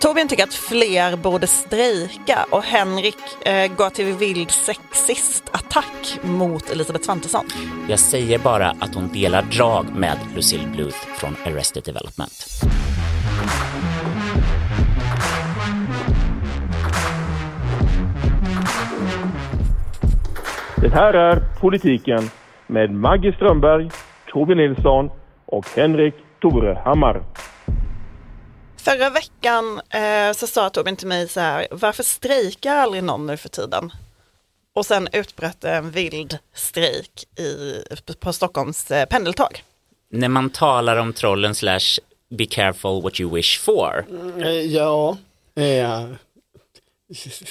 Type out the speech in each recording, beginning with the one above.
Torbjörn tycker att fler borde strejka och Henrik eh, går till vild sexist-attack mot Elisabeth Svantesson. Jag säger bara att hon delar drag med Lucille Bluth från Arrested Development. Det här är Politiken med Maggie Strömberg, Torbjörn Nilsson och Henrik Torehammar. Förra veckan eh, så sa Torbjörn till mig så här, varför strejkar aldrig någon nu för tiden? Och sen utbröt en vild strejk i, på Stockholms eh, pendeltåg. När man talar om trollen slash be careful what you wish for. Eh, Ja, eh,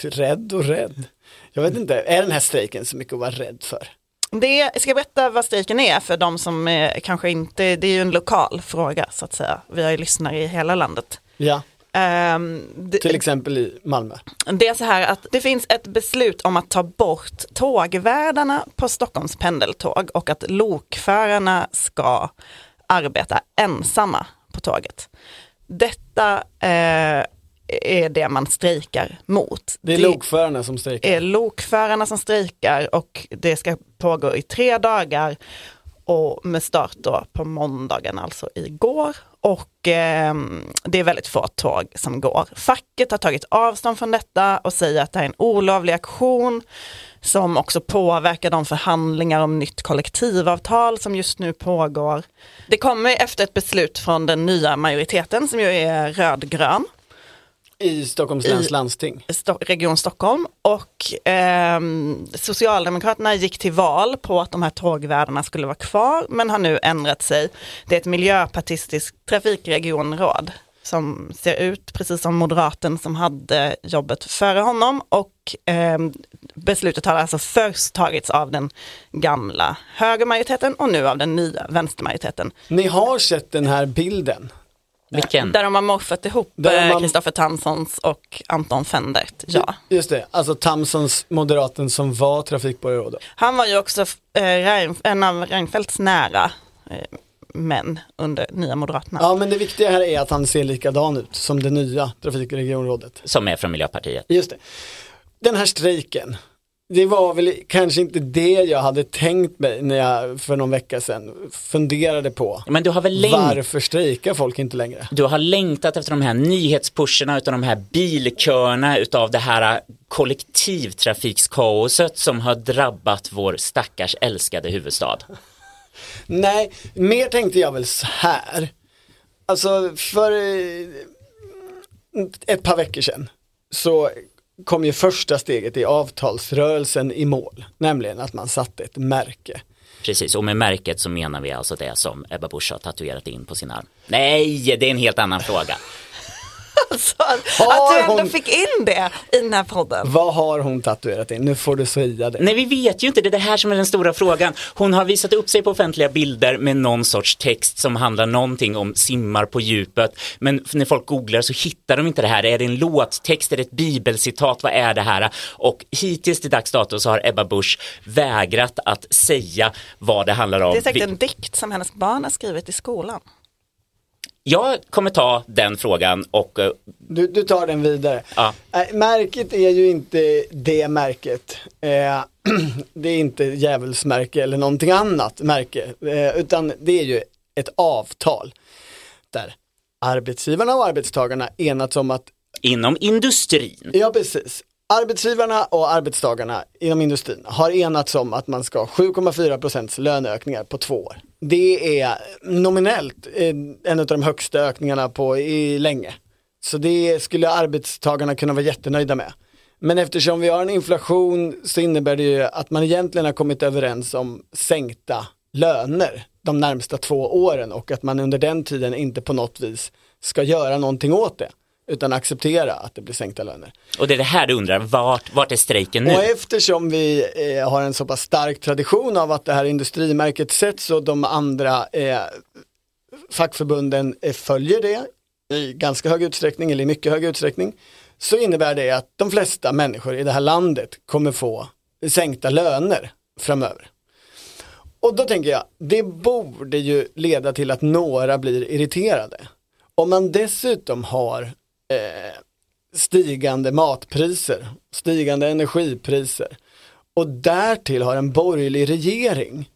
rädd och rädd. Jag vet inte, är den här strejken så mycket att vara rädd för? Det, jag ska berätta vad strejken är för de som eh, kanske inte, det är ju en lokal fråga så att säga. Vi har ju lyssnare i hela landet. Ja, Ehm, det, till exempel i Malmö. det är så här att det finns ett beslut om att ta bort tågvärdarna på Stockholms pendeltåg och att lokförarna ska arbeta ensamma på tåget. Detta eh, är det man strejkar mot. Det är lokförarna som strejkar. är lokförarna som strejkar och det ska pågå i tre dagar och med start då på måndagen, alltså igår. Och eh, det är väldigt få tåg som går. Facket har tagit avstånd från detta och säger att det här är en olovlig aktion som också påverkar de förhandlingar om nytt kollektivavtal som just nu pågår. Det kommer efter ett beslut från den nya majoriteten som ju är rödgrön i Stockholms läns landsting. Sto- Region Stockholm och ehm, Socialdemokraterna gick till val på att de här tågvärdarna skulle vara kvar men har nu ändrat sig. Det är ett miljöpartistiskt trafikregionråd som ser ut precis som moderaten som hade jobbet före honom och ehm, beslutet har alltså först tagits av den gamla högermajoriteten och nu av den nya vänstermajoriteten. Ni har sett den här bilden. Vilken? Där de har morfat ihop Där eh, man- Kristoffer Tanssons och Anton Fendert. Ja. Just det, alltså Tamsons, moderaten som var trafikborgarråd. Han var ju också eh, en av Reinfeldts nära eh, män under Nya Moderaterna. Ja men det viktiga här är att han ser likadan ut som det nya trafikregionrådet. Som är från Miljöpartiet. Just det. Den här strejken, det var väl kanske inte det jag hade tänkt mig när jag för någon vecka sedan funderade på. Men du har väl längt Varför strejkar folk inte längre? Du har längtat efter de här nyhetspusherna utav de här bilköerna utav det här kollektivtrafikskaoset som har drabbat vår stackars älskade huvudstad. Nej, mer tänkte jag väl så här. Alltså för eh, ett par veckor sedan så kom ju första steget i avtalsrörelsen i mål, nämligen att man satte ett märke. Precis, och med märket så menar vi alltså det som Ebba Busch har tatuerat in på sin arm. Nej, det är en helt annan fråga. Så att, Har att du ändå hon- fick in det i den här podden. Vad har hon tatuerat in? Nu får du säga det. Nej, vi vet ju inte, det är det här som är den stora frågan. Hon har visat upp sig på offentliga bilder med någon sorts text som handlar någonting om simmar på djupet. Men när folk googlar så hittar de inte det här. Är det en låttext, är det ett bibelcitat, vad är det här? Och hittills till dags dato så har Ebba Busch vägrat att säga vad det handlar om. Det är säkert en dikt som hennes barn har skrivit i skolan. Jag kommer ta den frågan och eh, Du, du tar den vidare. Ja. Nej, märket är ju inte det märket. Eh, det är inte djävulsmärke eller någonting annat märke. Eh, utan det är ju ett avtal. Där arbetsgivarna och arbetstagarna enats om att, inom industrin. ja precis, arbetsgivarna och arbetstagarna inom industrin har enats om att man ska ha 7,4 procents löneökningar på två år. Det är nominellt eh, en av de högsta ökningarna på i länge. Så det skulle arbetstagarna kunna vara jättenöjda med. Men eftersom vi har en inflation så innebär det ju att man egentligen har kommit överens om sänkta löner de närmsta två åren och att man under den tiden inte på något vis ska göra någonting åt det utan acceptera att det blir sänkta löner. Och det är det här du undrar, vart, vart är strejken nu? Och eftersom vi eh, har en så pass stark tradition av att det här industrimärket sätts och de andra eh, fackförbunden eh, följer det i ganska hög utsträckning eller i mycket hög utsträckning så innebär det att de flesta människor i det här landet kommer få sänkta löner framöver. Och då tänker jag, det borde ju leda till att några blir irriterade. Om man dessutom har eh, stigande matpriser, stigande energipriser och därtill har en borgerlig regering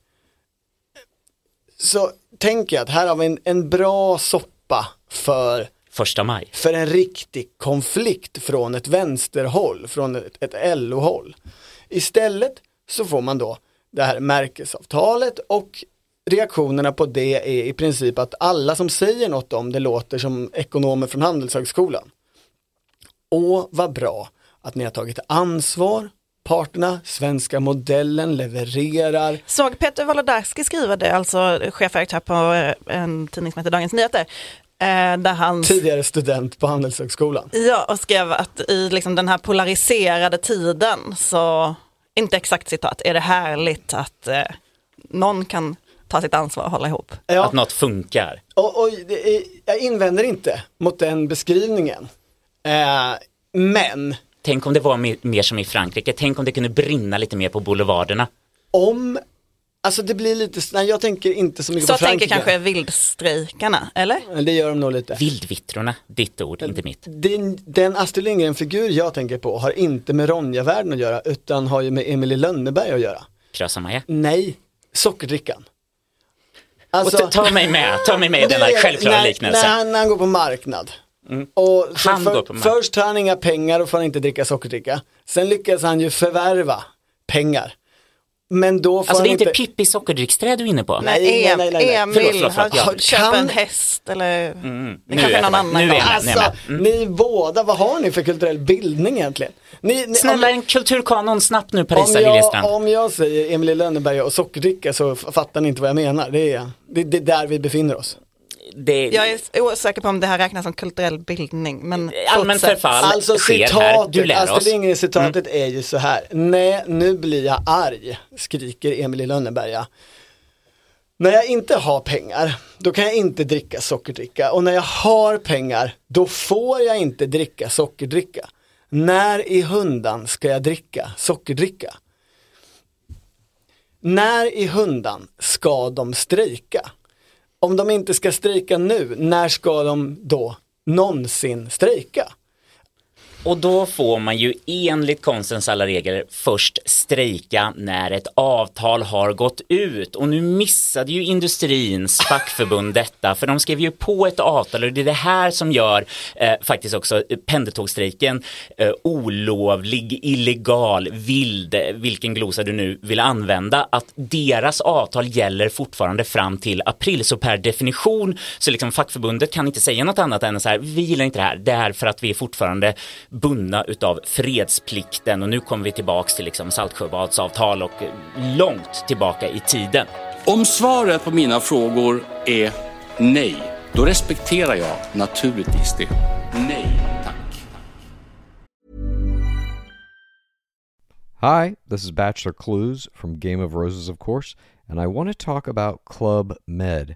så tänker jag att här har vi en, en bra soppa för Första maj. för en riktig konflikt från ett vänsterhåll, från ett, ett LO-håll. Istället så får man då det här märkesavtalet och reaktionerna på det är i princip att alla som säger något om det låter som ekonomer från Handelshögskolan. Åh, vad bra att ni har tagit ansvar, parterna, svenska modellen levererar. Såg Peter Wolodarski skriva det, alltså chefredaktör på eh, en tidning som heter Dagens Nyheter. eh, Där han Tidigare student på Handelshögskolan. Ja, och skrev att i liksom den här polariserade tiden så, inte exakt citat, är det härligt att eh, någon kan ta sitt ansvar och hålla ihop. Ja. Att något funkar. Och, och är, jag invänder inte mot den beskrivningen. Eh, men Tänk om det var mer, mer som i Frankrike. Tänk om det kunde brinna lite mer på boulevarderna. om, alltså det blir lite, nej jag tänker inte så mycket Så på tänker Frankrike. kanske vildstrejkarna, eller? Det gör de nog lite. Vildvittrorna, ditt ord, inte mitt. Den, den Astrid Lindgren-figur jag tänker på har inte med Ronja-världen att göra utan har ju med Emily Lönneberg att göra. Krösa-Maja. Nej, sockerdrickan. Och Alltså, ta, ta mig med, ta mig med i denna självklara när, liknelse. När han, när han går på marknad. Och så Han för, går på marknad. Först har han inga pengar och får inte dricka sockerdricka. Sen lyckas han ju förvärva pengar. Men då får Alltså det är inte Pippi sockerdricksträd du är inne på? Nej, Nej, nej, nej, nej. Emil Förlåt, förlåt, förlåt, har köpt Kan- en häst eller det Nu kanske är någon annan. med. Nu är jag med. Alltså, Mm. ni båda, vad har ni för kulturell bildning egentligen? Ni, ni, Snälla om, en kulturkanon snabbt nu om, Parisa jag, Liljestrand. om jag säger Emily Lönneberg och sockerdricka så fattar ni inte vad jag menar. Det är, det, det är där vi befinner oss. Det, Jag är osäker på om det här räknas som kulturell bildning. Men allmän fortsätt. förfall Alltså sker här. citatet, Du lär Astrid oss. Mm. Lindgren citatet är ju så här. Nej, nu blir jag arg, skriker Emil i Lönneberga. När jag inte har pengar, då kan jag inte dricka sockerdricka. Och när jag har pengar, då får jag inte dricka sockerdricka. När i hundan ska jag dricka sockerdricka? När i hundan ska de strejka? Om de inte ska strejka nu, när ska de då någonsin strejka? Och då får man ju enligt konstens alla regler först strejka när ett avtal har gått ut. Och nu missade ju industrins fackförbund detta för de skrev ju på ett avtal och det är det här som gör eh, faktiskt också pendeltågstrejken eh, olovlig, illegal, vild, vilken glosa du nu vill använda. Att deras avtal gäller fortfarande fram till april. Så per definition så liksom fackförbundet kan inte säga något annat än så här, vi gillar inte det här. Det är för att vi är fortfarande bundna utav fredsplikten och nu kommer vi tillbaks till liksom Saltsjöbadsavtal och eh, långt tillbaka i tiden. Om svaret på mina frågor är nej, då respekterar jag naturligtvis det. Nej, tack. Hi, this is Bachelor Clues from Game of Roses, of course, and I want to talk about Club Med.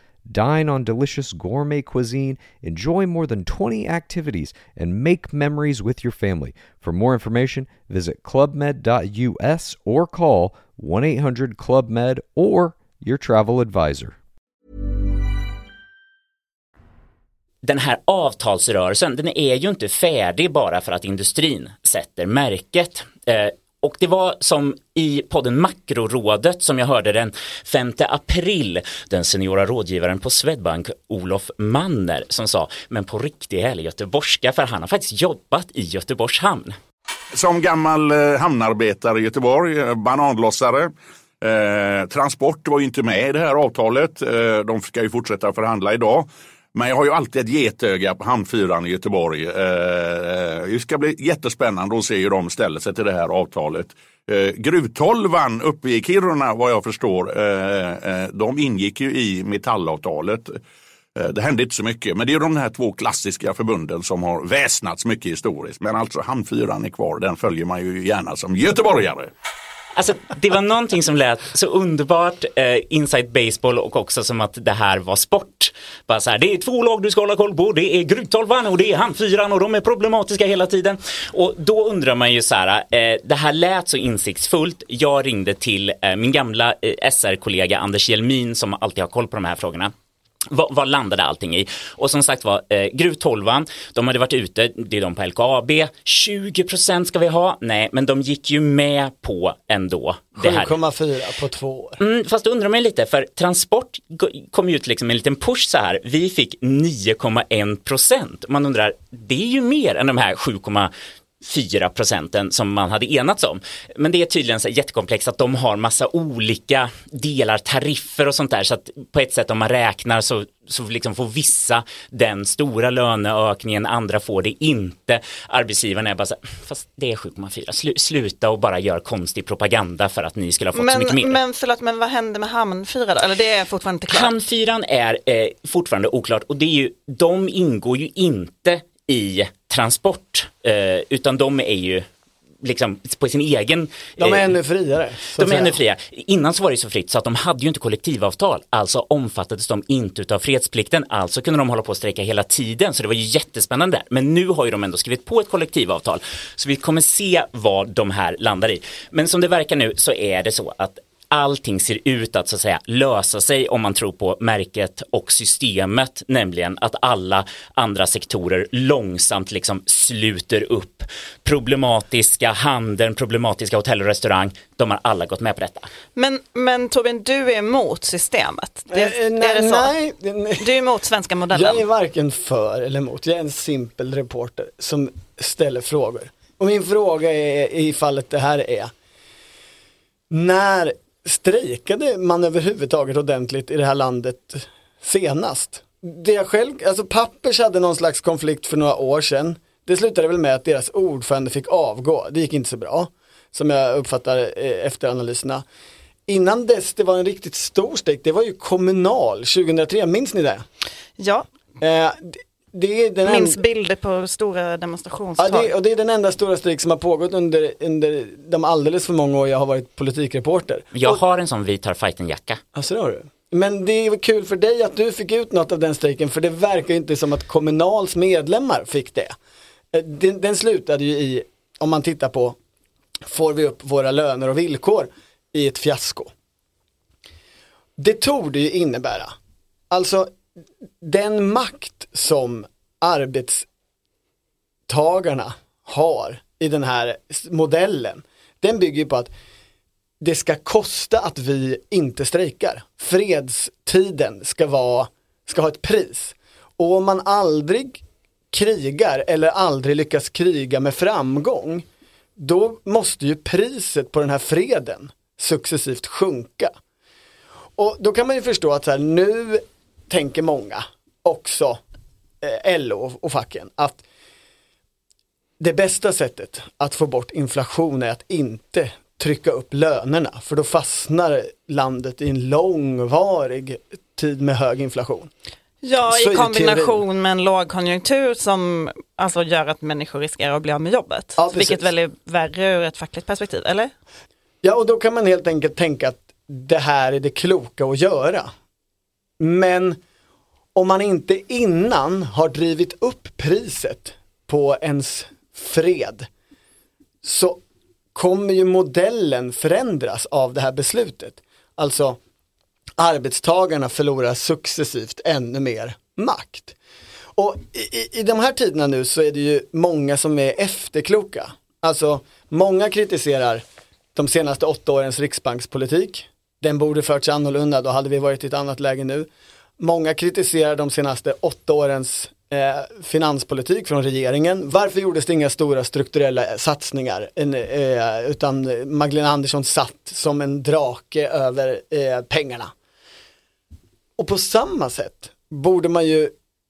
Dine on delicious gourmet cuisine, enjoy more than 20 activities, and make memories with your family. For more information, visit clubmed.us or call 1 800 Club Med or your travel advisor. den här avtalsrörelsen, den är ju inte färdig bara för att industrin sätter märket. Eh, Och det var som i podden Makrorådet som jag hörde den 5 april, den seniora rådgivaren på Swedbank, Olof Manner, som sa, men på riktigt härlig göteborgska, för han har faktiskt jobbat i Göteborgs hamn. Som gammal eh, hamnarbetare i Göteborg, eh, bananlossare. Eh, transport var ju inte med i det här avtalet. Eh, de ska ju fortsätta förhandla idag. Men jag har ju alltid ett getöga på Hamnfyran i Göteborg. Eh, eh, det ska bli jättespännande att se hur de ställer sig till det här avtalet. Eh, Gruvtolvan uppe i Kiruna vad jag förstår, eh, eh de ingick ju i metallavtalet. Eh, Det hände inte så mycket, men det är de här två klassiska förbunden som har väsnats mycket historiskt. Men alltså Hamnfyran är kvar, den följer man ju gärna som göteborgare. Alltså, det var någonting som lät så underbart eh, inside baseball och också som att det här var sport. Bara så här, det är två lag du ska hålla koll på, det är Grytolvan och det är Handfyran och de är problematiska hela tiden. Och då undrar man ju så här, eh, det här lät så insiktsfullt. Jag ringde till eh, min gamla eh, SR-kollega Anders Hjelmin som alltid har koll på de här frågorna. Vad, vad landade allting i? Och som sagt var, eh, Gruv 12, de hade varit ute, det är de på LKAB, 20% ska vi ha, nej, men de gick ju med på ändå. det här. 7,4 på två år. Mm, fast då undrar man lite, för Transport kom ju ut liksom en liten push så här, vi fick 9,1 procent. Man undrar, det är ju mer än de här 7,4 procenten som man hade enats om. Men det är tydligen så jättekomplext att de har massa olika delar, tariffer och sånt där, så att på ett sätt om man räknar så så liksom får vissa den stora löneökningen, andra får det inte. Arbetsgivarna är bara så här, fast det är 7,4, Slu, sluta och bara gör konstig propaganda för att ni skulle ha fått så mycket mer. Men, men förlåt, men vad hände med Hamnfyra då? Eller det är fortfarande inte klart? Hamnfyran är eh, fortfarande oklart och det är ju, de ingår ju inte i Transport, eh, utan de är ju liksom på sin egen... De är eh, ännu friare. att de är ännu fria. Innan så var det så fritt så att de hade ju inte kollektivavtal, alltså omfattades de inte utav fredsplikten, alltså kunde de hålla på och strejka hela tiden, så det var ju jättespännande där. Men nu har ju de ändå skrivit på ett kollektivavtal, så vi kommer se vad de här landar i. Men som det verkar nu så är det så att allting ser ut att så att säga lösa sig om man tror på märket och systemet, nämligen att alla andra sektorer långsamt liksom sluter upp. Problematiska handeln, problematiska hotell och restaurang, de har alla gått med på detta. Men, men Torbjörn, du är emot systemet? Det, Eh, eh, är det så? nej, nej. Du är emot svenska modellen? Jag är varken för eller emot, jag är en simpel reporter som ställer frågor. Och min fråga är, i fallet det här är, när strejkade man överhuvudtaget ordentligt i det här landet senast? Det jag själv, alltså Pappers hade någon slags konflikt för några år sedan. Det slutade väl med att deras ordförande fick avgå, det gick inte så bra. Som jag uppfattar eh, efter analyserna. Innan dess det var en riktigt stor strejk, det var ju Kommunal 2003, minns ni det? Ja, Eh, det, är den minns en- bilder på stora Ja, demonstrationståg. det, och det är den enda stora strejk som har pågått under, under de alldeles för många år jag har varit politikreporter. Jag Och, har en sån vit tar fighten-jacka. alltså, det har du. Men det är kul för dig att du fick ut något av den strejken för det verkar ju inte som att Kommunals medlemmar fick det. Eh, Den, den slutade ju i, om man tittar på, får vi upp våra löner och villkor i ett fiasko. Det tog det ju innebära, alltså den makt som arbetstagarna har i den här modellen, den bygger på att det ska kosta att vi inte strejkar. Fredstiden ska, vara, ska ha ett pris. Och om man aldrig krigar eller aldrig lyckas kriga med framgång, då måste ju priset på den här freden successivt sjunka. Och då kan man ju förstå att så här, nu tänker många, också eh, LO och facken, att det bästa sättet att få bort inflation är att inte trycka upp lönerna, för då fastnar landet i en långvarig tid med hög inflation. Ja, Så i i kombination med en lågkonjunktur som alltså gör att människor riskerar att bli av med jobbet. Ja. Vilket väl är värre ur ett fackligt perspektiv, eller? Ja, och då kan man helt enkelt tänka att det här är det kloka att göra. Men om man inte innan har drivit upp priset på ens fred så kommer ju modellen förändras av det här beslutet. Alltså arbetstagarna förlorar successivt ännu mer makt. Och i, i, i de här tiderna nu så är det ju många som är efterkloka. Alltså många kritiserar de senaste åtta årens riksbankspolitik. Den borde förts annorlunda, då hade vi varit i ett annat läge nu. Många kritiserar de senaste åtta årens eh, finanspolitik från regeringen. Varför gjordes det inga stora strukturella satsningar? En, eh, utan Magdalena Andersson satt som en drake över eh, pengarna. Och på samma sätt borde man ju,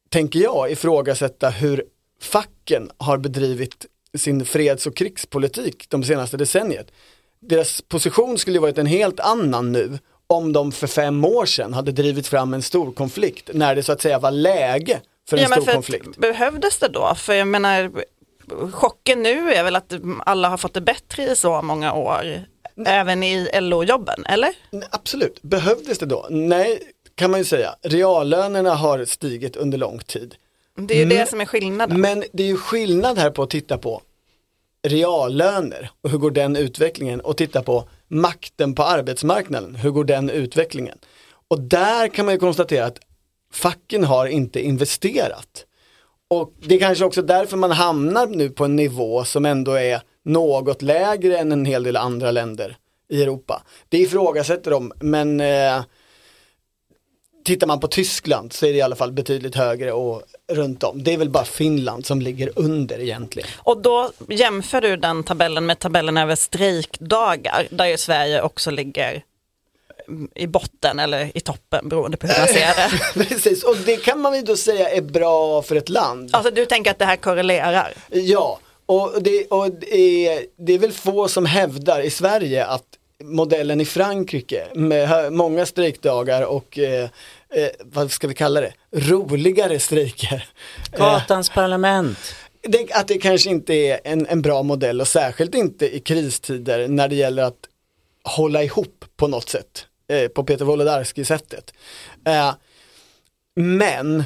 tänker jag, ifrågasätta hur facken har bedrivit sin freds och krigspolitik de senaste decenniet. Deras position skulle ju varit en helt annan nu om de för fem år sedan hade drivit fram en stor konflikt när det så att säga var läge för en Ja, stor för konflikt. behövdes det då? För jag menar, chocken nu är väl att alla har fått det bättre i så många år. även i LO-jobben, eller? Absolut, behövdes det då? Nej, kan man ju säga. Reallönerna har stigit under lång tid. Det är ju det som är skillnaden. Men det är ju skillnad här på att titta på reallöner och hur går den utvecklingen och titta på makten på arbetsmarknaden, hur går den utvecklingen? Och där kan man ju konstatera att facken har inte investerat. Och det är kanske också därför man hamnar nu på en nivå som ändå är något lägre än en hel del andra länder i Europa. Det ifrågasätter de, men eh, tittar man på Tyskland så är det i alla fall betydligt högre och runt om. Det är väl bara Finland som ligger under egentligen. Och då jämför du den tabellen med tabellen över strejkdagar, där ju Sverige också ligger i botten eller i toppen beroende på hur man ser det. Precis, och det kan man ju då säga är bra för ett land. Alltså du tänker att det här korrelerar? Ja, och, det, och det, är, det är väl få som hävdar i Sverige att modellen i Frankrike med många strejkdagar och eh, eh, vad ska vi kalla det, roligare strejker. Gatans eh, parlament. Det, att det kanske inte är en, en bra modell och särskilt inte i kristider när det gäller att hålla ihop på något sätt. Eh, på Peter Wolodarski-sättet. Eh, men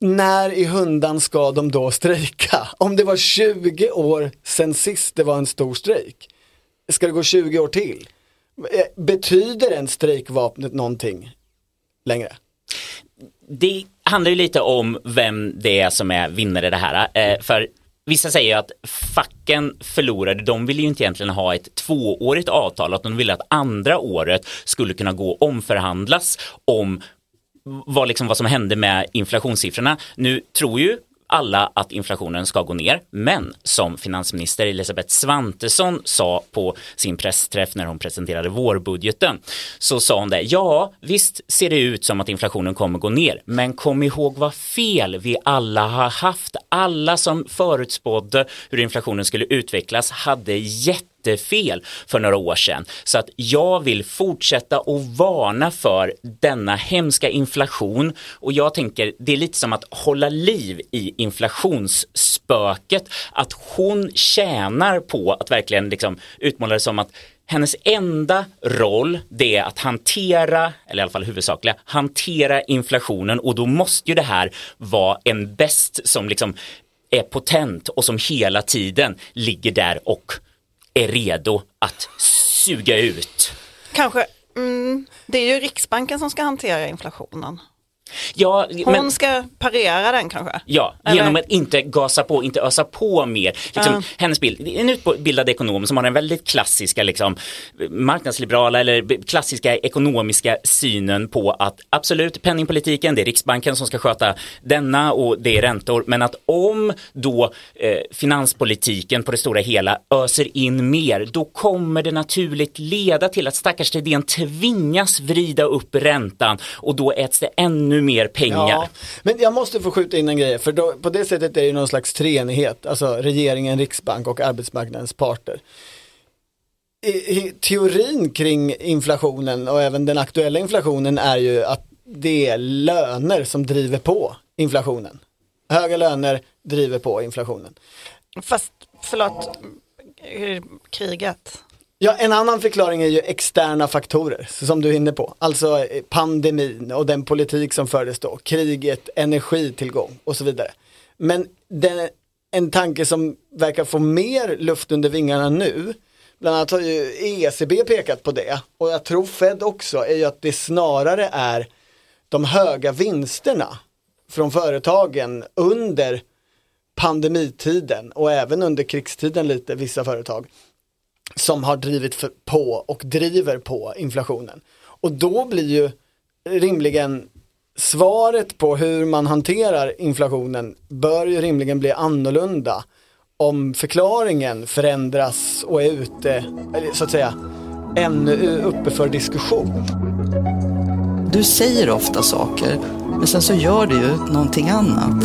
när i hundan ska de då strejka? Om det var 20 år sedan sist det var en stor strejk, ska det gå 20 år till? Eh, betyder en strejkvapnet någonting längre? Det handlar ju lite om vem det är som är vinnare i det här. Eh, för Vissa säger att facken förlorade, de ville ju inte egentligen ha ett tvåårigt avtal, att de ville att andra året skulle kunna gå omförhandlas om vad, liksom, vad som hände med inflationssiffrorna. Nu tror ju alla att inflationen ska gå ner. Men som finansminister Elisabeth Svantesson sa på sin pressträff när hon presenterade vårbudgeten så sa hon det. Ja, visst ser det ut som att inflationen kommer gå ner, men kom ihåg vad fel vi alla har haft. Alla som förutspådde hur inflationen skulle utvecklas hade jätte jättefel för några år sedan. Så att jag vill fortsätta och varna för denna hemska inflation och jag tänker det är lite som att hålla liv i inflationsspöket. Att hon tjänar på att verkligen liksom utmåla det som att hennes enda roll det är att hantera, eller i alla fall huvudsakliga, hantera inflationen och då måste ju det här vara en bäst som liksom är potent och som hela tiden ligger där och är redo att suga ut. Kanske, mm, det är ju Riksbanken som ska hantera inflationen. Ja, Hon men, ska parera den kanske? Ja, Eller? genom att inte gasa på, inte ösa på mer. Liksom, uh. Hennes bild, en utbildad ekonom som har den väldigt klassiska liksom, marknadsliberala eller klassiska ekonomiska synen på att absolut penningpolitiken, det är Riksbanken som ska sköta denna och det är räntor. Men att om då eh, finanspolitiken på det stora hela öser in mer, då kommer det naturligt leda till att stackars Thedéen tvingas vrida upp räntan och då äts det ännu mer pengar. Ja, men jag måste få skjuta in en grej, för då, på det sättet är det någon slags treenighet, alltså regeringen, riksbank och arbetsmarknadens parter. I, i, teorin kring inflationen och även den aktuella inflationen är ju att det är löner som driver på inflationen. Höga löner driver på inflationen. Fast, förlåt, kriget. Ja, en annan förklaring är ju externa faktorer, som du är inne på. Alltså eh, pandemin och den politik som fördes då, kriget, energitillgång och så vidare. Men den, en tanke som verkar få mer luft under vingarna nu, bland annat har ju ECB pekat på det, och jag tror Fed också, är ju att det snarare är de höga vinsterna från företagen under pandemitiden och även under krigstiden lite, vissa företag som har drivit på och driver på inflationen. Och då blir ju rimligen svaret på hur man hanterar inflationen bör ju rimligen bli annorlunda om förklaringen förändras och är ute, så att säga, ännu uppe för diskussion. Du säger ofta saker, men sen så gör du ju någonting annat.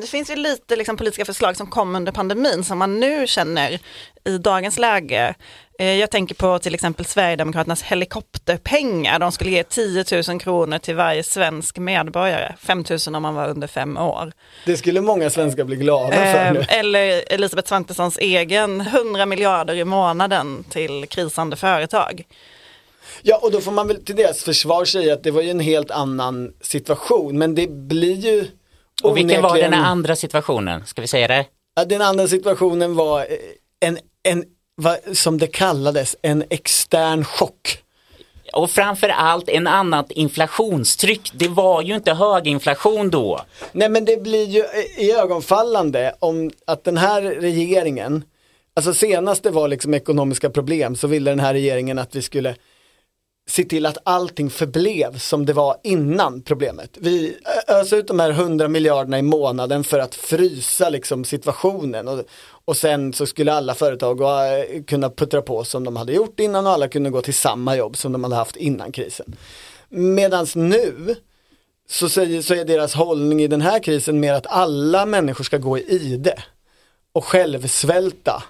Det finns ju lite liksom, politiska förslag som kom under pandemin som man nu känner i dagens läge. Eh, Jag tänker på till exempel Sverigedemokraternas helikopterpengar. De skulle ge 10 000 kronor till varje svensk medborgare. 5 000 om man var under fem år. Det skulle många svenskar bli glada för nu. Eh, Eller Elisabeth Svantessons egen 100 miljarder i månaden till krisande företag. Ja, och då får man väl till deras försvar säga att det var ju en helt annan situation, men det blir ju Och vilken var den andra situationen? Ska vi säga det? Ja, den andra situationen var eh, en, en vad, som det kallades, en extern chock. Och framför allt en annat inflationstryck. Det var ju inte höginflation då. Nej men det blir ju i ögonfallande om att den här regeringen, alltså senast det var liksom ekonomiska problem så ville den här regeringen att vi skulle se till att allting förblev som det var innan problemet. Vi öser ut de här 100 miljarderna i månaden för att frysa liksom situationen och, och sen så skulle alla företag eh, kunna puttra på som de hade gjort innan och alla kunde gå till samma jobb som de hade haft innan krisen. Medans nu så, säger, så är deras hållning i den här krisen mer att alla människor ska gå i ide och självsvälta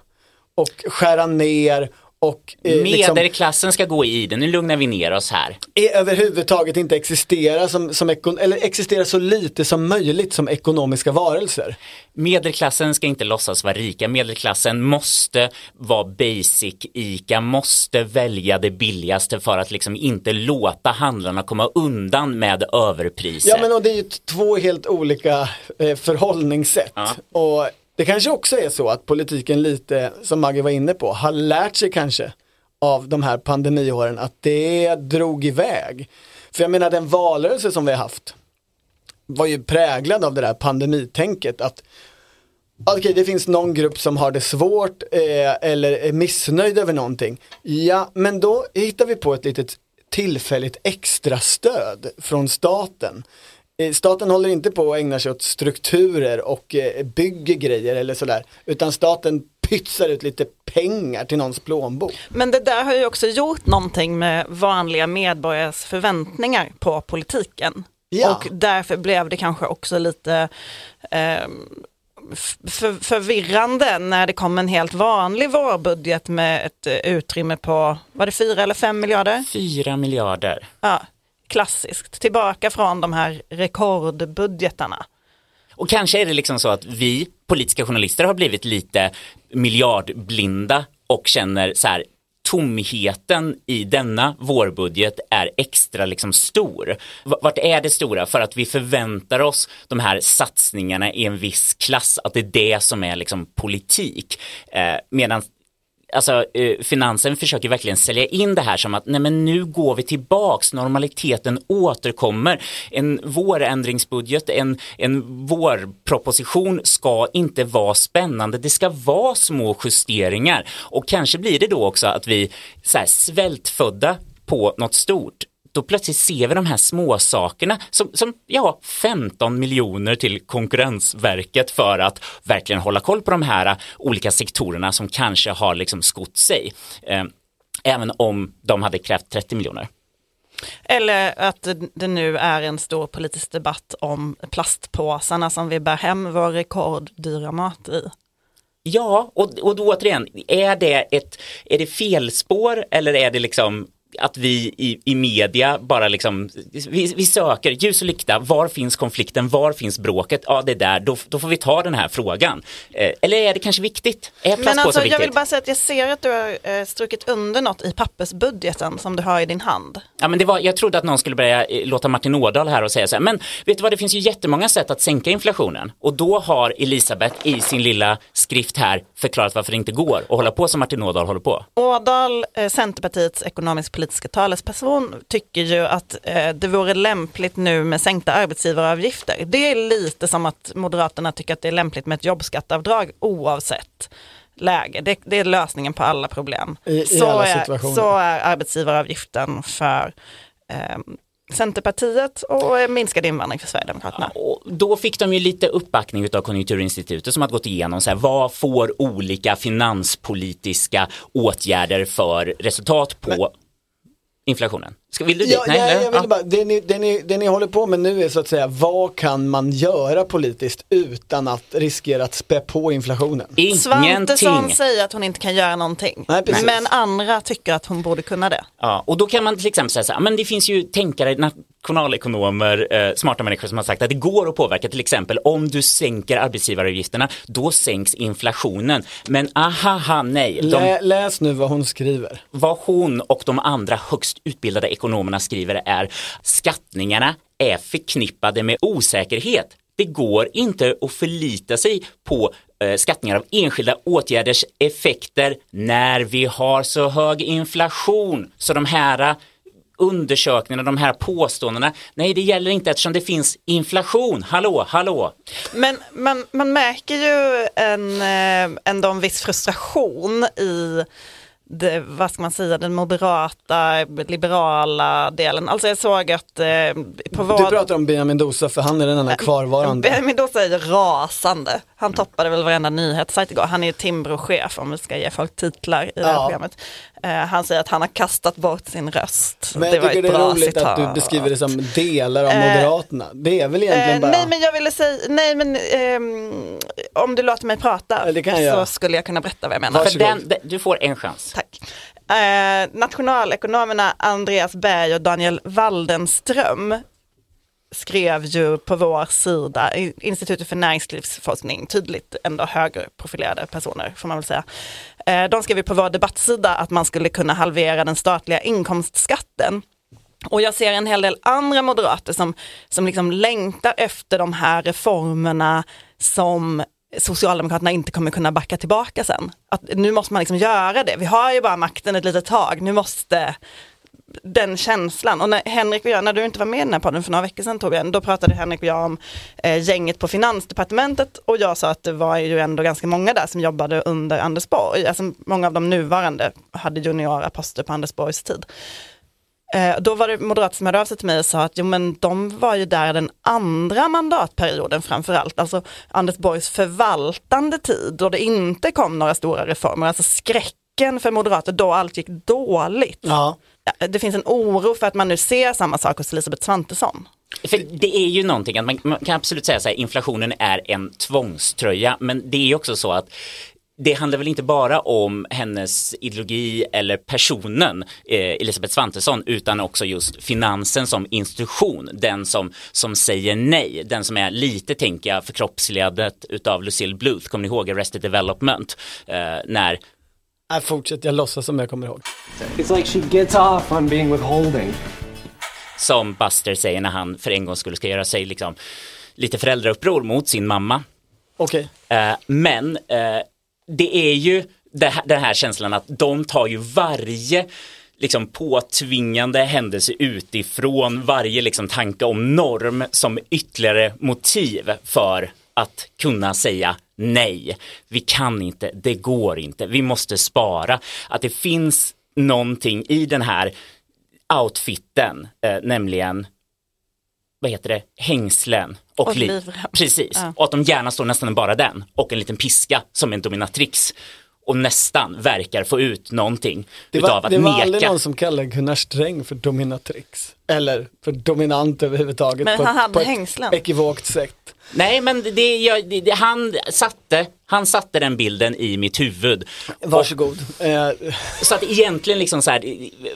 och skära ner och eh, liksom, Medelklassen ska gå i den. Nu lugnar vi ner oss här. är överhuvudtaget inte existera som, som eller existera så lite som möjligt som ekonomiska varelser. Medelklassen ska inte låtsas vara rika. Medelklassen måste vara basic ICA, måste välja det billigaste för att liksom inte låta handlarna komma undan med överpriser. Ja men och det är ju två helt olika eh, förhållningssätt. Ja. Och det kanske också är så att politiken lite, som Maggie var inne på, har lärt sig kanske av de här pandemiåren att det drog iväg. För jag menar den valrörelse som vi har haft var ju präglad av det där pandemitänket att Okej, det finns någon grupp som har det svårt eh, eller är missnöjd över någonting. Ja, men då hittar vi på ett litet tillfälligt extra stöd från staten. Eh, Staten håller inte på att ägna sig åt strukturer och eh, bygger grejer eller sådär, utan staten pytsar ut lite pengar till någons plånbok. Men det där har ju också gjort någonting med vanliga medborgares förväntningar på politiken. Ja. Och därför blev det kanske också lite eh, för, förvirrande när det kom en helt vanlig vårbudget med ett eh, utrymme på, var det fyra eller fem miljarder? Fyra miljarder. Ja, klassiskt. Tillbaka från de här rekordbudgetarna. Och kanske är det liksom så att vi politiska journalister har blivit lite miljardblinda och känner så här tomheten i denna vårbudget är extra liksom stor. Vart är det stora? För att vi förväntar oss de här satsningarna i en viss klass, att det är det som är liksom politik. Eh, medan alltså eh, finansen försöker verkligen sälja in det här som att nej men nu går vi tillbaks, normaliteten återkommer. En vårändringsbudget, en, en vårproposition ska inte vara spännande, det ska vara små justeringar. Och kanske blir det då också att vi så här, svältfödda på något stort då plötsligt ser vi de här små sakerna som, som ja, 15 miljoner till Konkurrensverket för att verkligen hålla koll på de här olika sektorerna som kanske har liksom skott sig. Eh, även om de hade krävt 30 miljoner. Eller att det- det nu är en stor politisk debatt om plastpåsarna som vi bär hem vår rekorddyra mat i. Ja, och, och då återigen, är det ett är det felspår eller är det liksom att vi i, i media bara liksom, vi, vi söker ljus och lykta, var finns konflikten, var finns bråket, ja det är där, då, då får vi ta den här frågan. Eh, eller är det kanske viktigt? Är Men alltså, jag viktigt? vill bara säga att jag ser att du har eh, strukit under något i pappersbudgeten som du har i din hand. Ja, men det var, jag trodde att någon skulle börja eh, låta Martin Ådahl här och säga så här, men vet du vad, det finns ju jättemånga sätt att sänka inflationen och då har Elisabeth i sin lilla skrift här förklarat varför det inte går att hålla på som Martin Ådahl håller på. Ådahl, eh, Centerpartiets ekonomisk politiska talesperson, tycker ju att eh, det vore lämpligt nu med sänkta arbetsgivaravgifter. Det är lite som att Moderaterna tycker att det är lämpligt med ett jobbskatteavdrag oavsett läge. Det, det är lösningen på alla problem. I- i så, alla är, situationer. så är arbetsgivaravgiften för eh, Centerpartiet och minskad invandring för Sverigedemokraterna. Och då fick de ju lite uppbackning av Konjunkturinstitutet som har gått igenom så här, vad får olika finanspolitiska åtgärder för resultat på inflationen? Ska, vill du dit? Ja, nej, eller? jag vill Ja. bara, det, ni, det, ni, det ni håller på med nu är så att säga, vad kan man göra politiskt utan att riskera att spä på inflationen? Svantesson Ingenting. säger att hon inte kan göra någonting. Nej, men andra tycker att hon borde kunna det. Ja, och då kan man till exempel säga så här, men det finns ju tänkare, nationalekonomer, eh, smarta människor som har sagt att det går att påverka till exempel om du sänker arbetsgivaravgifterna, då sänks inflationen. Men ahaha nej, de, Lä, läs nu vad hon skriver. vad hon och de andra högst utbildade ekonomerna skriver är skattningarna är förknippade med osäkerhet. Det går inte att förlita sig på eh, skattningar av enskilda åtgärders effekter när vi har så hög inflation. Så de här eh, undersökningarna, de här påståendena, nej det gäller inte eftersom det finns inflation. Hallå, hallå. Men man, man märker ju en, eh, ändå en viss frustration i det, vad ska man säga, den moderata, liberala delen. Alltså jag såg att eh, på vår... Du pratar om Benjamin Dosa för han är den enda kvarvarande. Benjamin Dosa är rasande. Han toppade väl varenda nyhetssajt igår. Han är Timbro-chef om vi ska ge folk titlar i det här Ja. programmet. Eh, han säger att han har kastat bort sin röst. Men jag var tycker ett det är bra roligt citat. att du beskriver det som delar av Eh, Moderaterna. Det är väl egentligen Eh, bara... nej men jag ville säga, nej men ehm, om du låter mig prata Ja, det jag så skulle jag kunna berätta vad jag menar. För den, du får en chans. Tack. Eh, nationalekonomerna Andreas Berg och Daniel Waldenström skrev ju på vår sida, Institutet för näringslivsforskning, tydligt ändå högerprofilerade personer får man väl säga. Eh, de skrev ju på vår debattsida att man skulle kunna halvera den statliga inkomstskatten. Och jag ser en hel del andra moderater som, som liksom längtar efter de här reformerna som Socialdemokraterna inte kommer kunna backa tillbaka sen. Att nu måste man liksom göra det. Vi har ju bara makten ett litet tag. Nu måste den känslan. Och när Henrik och jag, när du inte var med i den här podden för några veckor sedan Torbjörn, då pratade Henrik och jag om eh, gänget på Finansdepartementet och jag sa att det var ju ändå ganska många där som jobbade under Anders Borg. Alltså många av de nuvarande hade juniora poster på Anders Borgs tid. Eh, då var det moderater som hörde av sig till mig och sa att jo, men de var ju där den andra mandatperioden framförallt, alltså Anders Borgs förvaltande tid då det inte kom några stora reformer, alltså skräcken för moderater då allt gick dåligt. Ja. Det finns en oro för att man nu ser samma sak hos Elisabeth Svantesson. För det är ju någonting att man, man kan absolut säga så här, inflationen är en tvångströja, men det är också så att det handlar väl inte bara om hennes ideologi eller personen eh, Elisabeth Svantesson utan också just finansen som institution, den som, som säger nej, den som är lite tänker jag förkroppsligandet utav Lucille Bluth, kommer ni ihåg Arrested Development, eh, när Nej, fortsätt, jag låtsas som jag kommer ihåg. It's like she gets off on being withholding. som Buster säger när han för en gång skulle ska göra sig liksom lite föräldrauppror mot sin mamma. Okej. Eh, men eh, det är ju det här, den här känslan att de tar ju varje liksom påtvingande händelse utifrån varje liksom tanke om norm som ytterligare motiv för att kunna säga nej. Vi kan inte, det går inte, vi måste spara. Att det finns någonting i den här outfiten, eh, nämligen vad heter det, hängslen och, Och liv. Precis, Ja. och att de gärna står nästan bara den och en liten piska som en dominatrix och nästan verkar få ut någonting Det utav var, att det var aldrig neka. någon som kallade Gunnar Sträng för dominatrix. Eller för dominant överhuvudtaget. Men på, han ett- hade på ett hängslen. ekivokt sätt. Nej men det, jag, det, det, han, satte, han satte den bilden i mitt huvud. Varsågod. Eh, Så att egentligen liksom så här,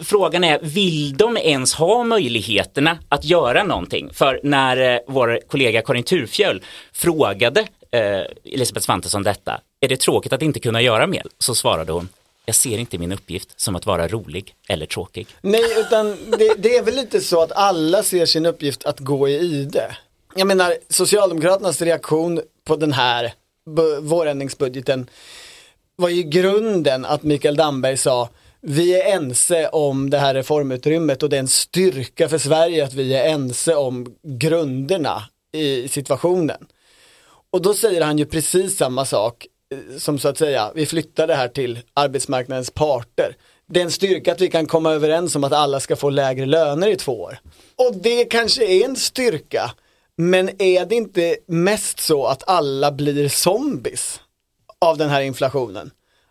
frågan är, vill de ens ha möjligheterna att göra någonting? För när eh, vår kollega Karin Turfjöl frågade eh, Elisabeth Svantesson detta, är det tråkigt att inte kunna göra mer? Så svarade hon, jag ser inte min uppgift som att vara rolig eller tråkig. Nej, utan det, det är väl lite så att alla ser sin uppgift att gå i ide. Jag menar, Socialdemokraternas reaktion på den här vårändringsbudgeten var ju grunden att Mikael Damberg sa vi är ense om det här reformutrymmet och det är en styrka för Sverige att vi är ense om grunderna i situationen. Och då säger han ju precis samma sak som så att säga, vi flyttar det här till arbetsmarknadens parter. Det är en styrka att vi kan komma överens om att alla ska få lägre löner i två år. Och det kanske är en styrka, men är det inte mest så att alla blir zombies av den här inflationen?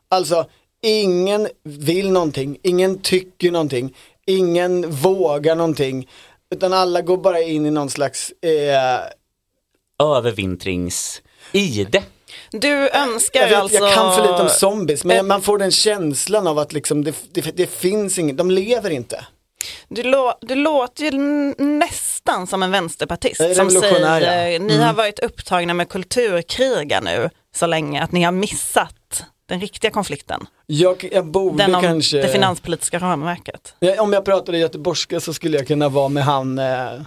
Alltså, ingen vill någonting, ingen tycker någonting, ingen vågar någonting, utan alla går bara in i någon slags eh, Övervintrings-ide. Du önskar jag, vet, alltså... jag kan för lite om zombies, men man får den känslan av att liksom det, det, det finns inget, de lever inte. Du, lå, du låter ju nästan som en vänsterpartist som säger ja. ni har Mm. varit upptagna med kulturkrigar nu så länge att ni har missat den riktiga konflikten. Jag, jag borde Den om kanske, det finanspolitiska ramverket. Ja, om jag pratade göteborgska så skulle jag kunna vara med han, eh,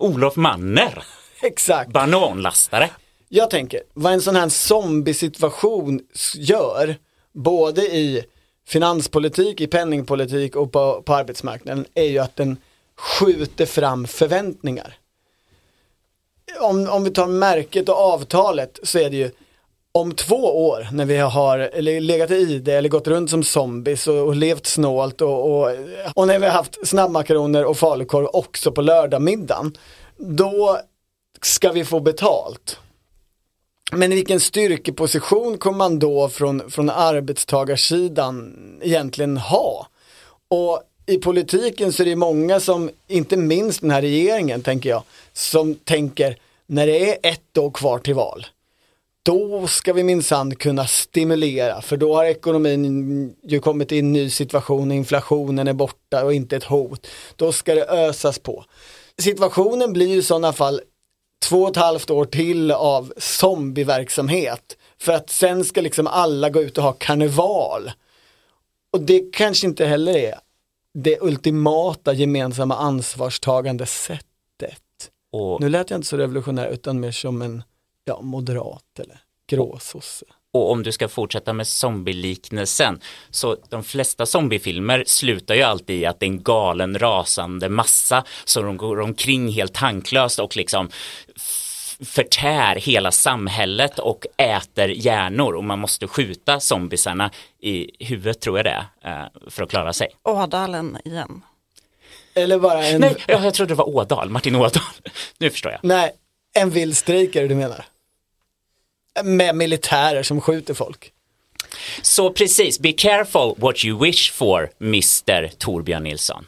Olof Manner, exakt. bananlastare. Jag tänker, vad en sån här zombiesituation gör, både i finanspolitik, i penningpolitik och på, på arbetsmarknaden, är ju att den skjuter fram förväntningar. Om, om vi tar märket och avtalet så är det ju om två år när vi har eller legat i ide eller gått runt som zombies och, och levt snålt och, och, och när vi har haft snabbmakaroner och falukorv också på lördagmiddagen, då ska vi få betalt. Men i vilken styrkeposition kommer man då från, från arbetstagarsidan egentligen ha? Och i politiken så är det många som, inte minst den här regeringen tänker jag, som tänker när det är ett år kvar till val, då ska vi minsann kunna stimulera för då har ekonomin ju kommit i en ny situation, inflationen är borta och inte ett hot. Då ska det ösas på. Situationen blir ju i sådana fall två och ett halvt år till av zombieverksamhet. För att sen ska liksom alla gå ut och ha karneval. Och det kanske inte heller är det ultimata gemensamma ansvarstagande sättet. Och, Nu lät jag inte så revolutionär utan mer som en ja, moderat eller gråsosse. Och om du ska fortsätta med zombieliknelsen, så de flesta zombiefilmer slutar ju alltid i att det är en galen rasande massa så de går omkring helt tanklöst och liksom förtär hela samhället och äter hjärnor och man måste skjuta zombiesarna i huvudet tror jag det är, eh, för att klara sig. Ådalen igen. Eller bara en, Nej, ja, jag trodde det var Ådal, Martin Ådal. Nu förstår jag. nej, en vild strejkare du menar? Med militärer som skjuter folk. Så precis, be careful what you wish for, Mr Torbjörn Nilsson.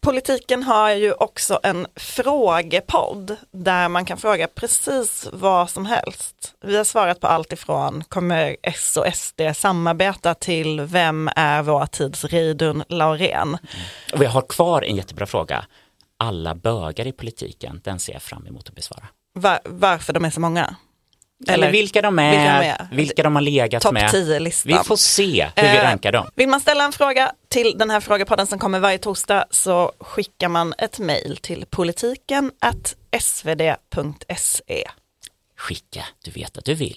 Politiken har ju också en frågepodd där man kan fråga precis vad som helst. Vi har svarat på allt ifrån kommer S och SD samarbeta till vem är vår tids Reidun Laurén? Och vi har kvar en jättebra fråga. Alla bögar i politiken, den ser jag fram emot att besvara. Var, varför de är så många? Eller, vilka de är, vilka vilka de de, är. har legat Topp med. 10-listan. Vi får se hur vi Eh, rankar dem. Vill man ställa en fråga till den här frågepodden som kommer varje torsdag så skickar man ett mejl till politiken at svd.se. Skicka, du vet att du vill.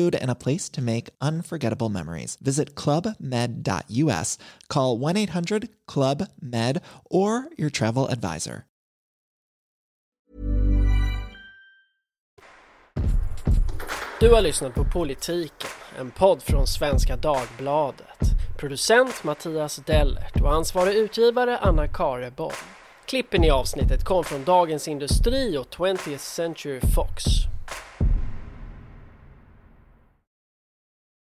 food, and a place to make unforgettable memories. Visit clubmed.us, call 1 800 Club Med, or your travel advisor. Du har lyssnat på Politiken, en podd från Svenska Dagbladet. Producent Mattias Dellert och ansvarig utgivare Anna Kareborg. Klippen i avsnittet kom från Dagens Industri och 20th Century Fox.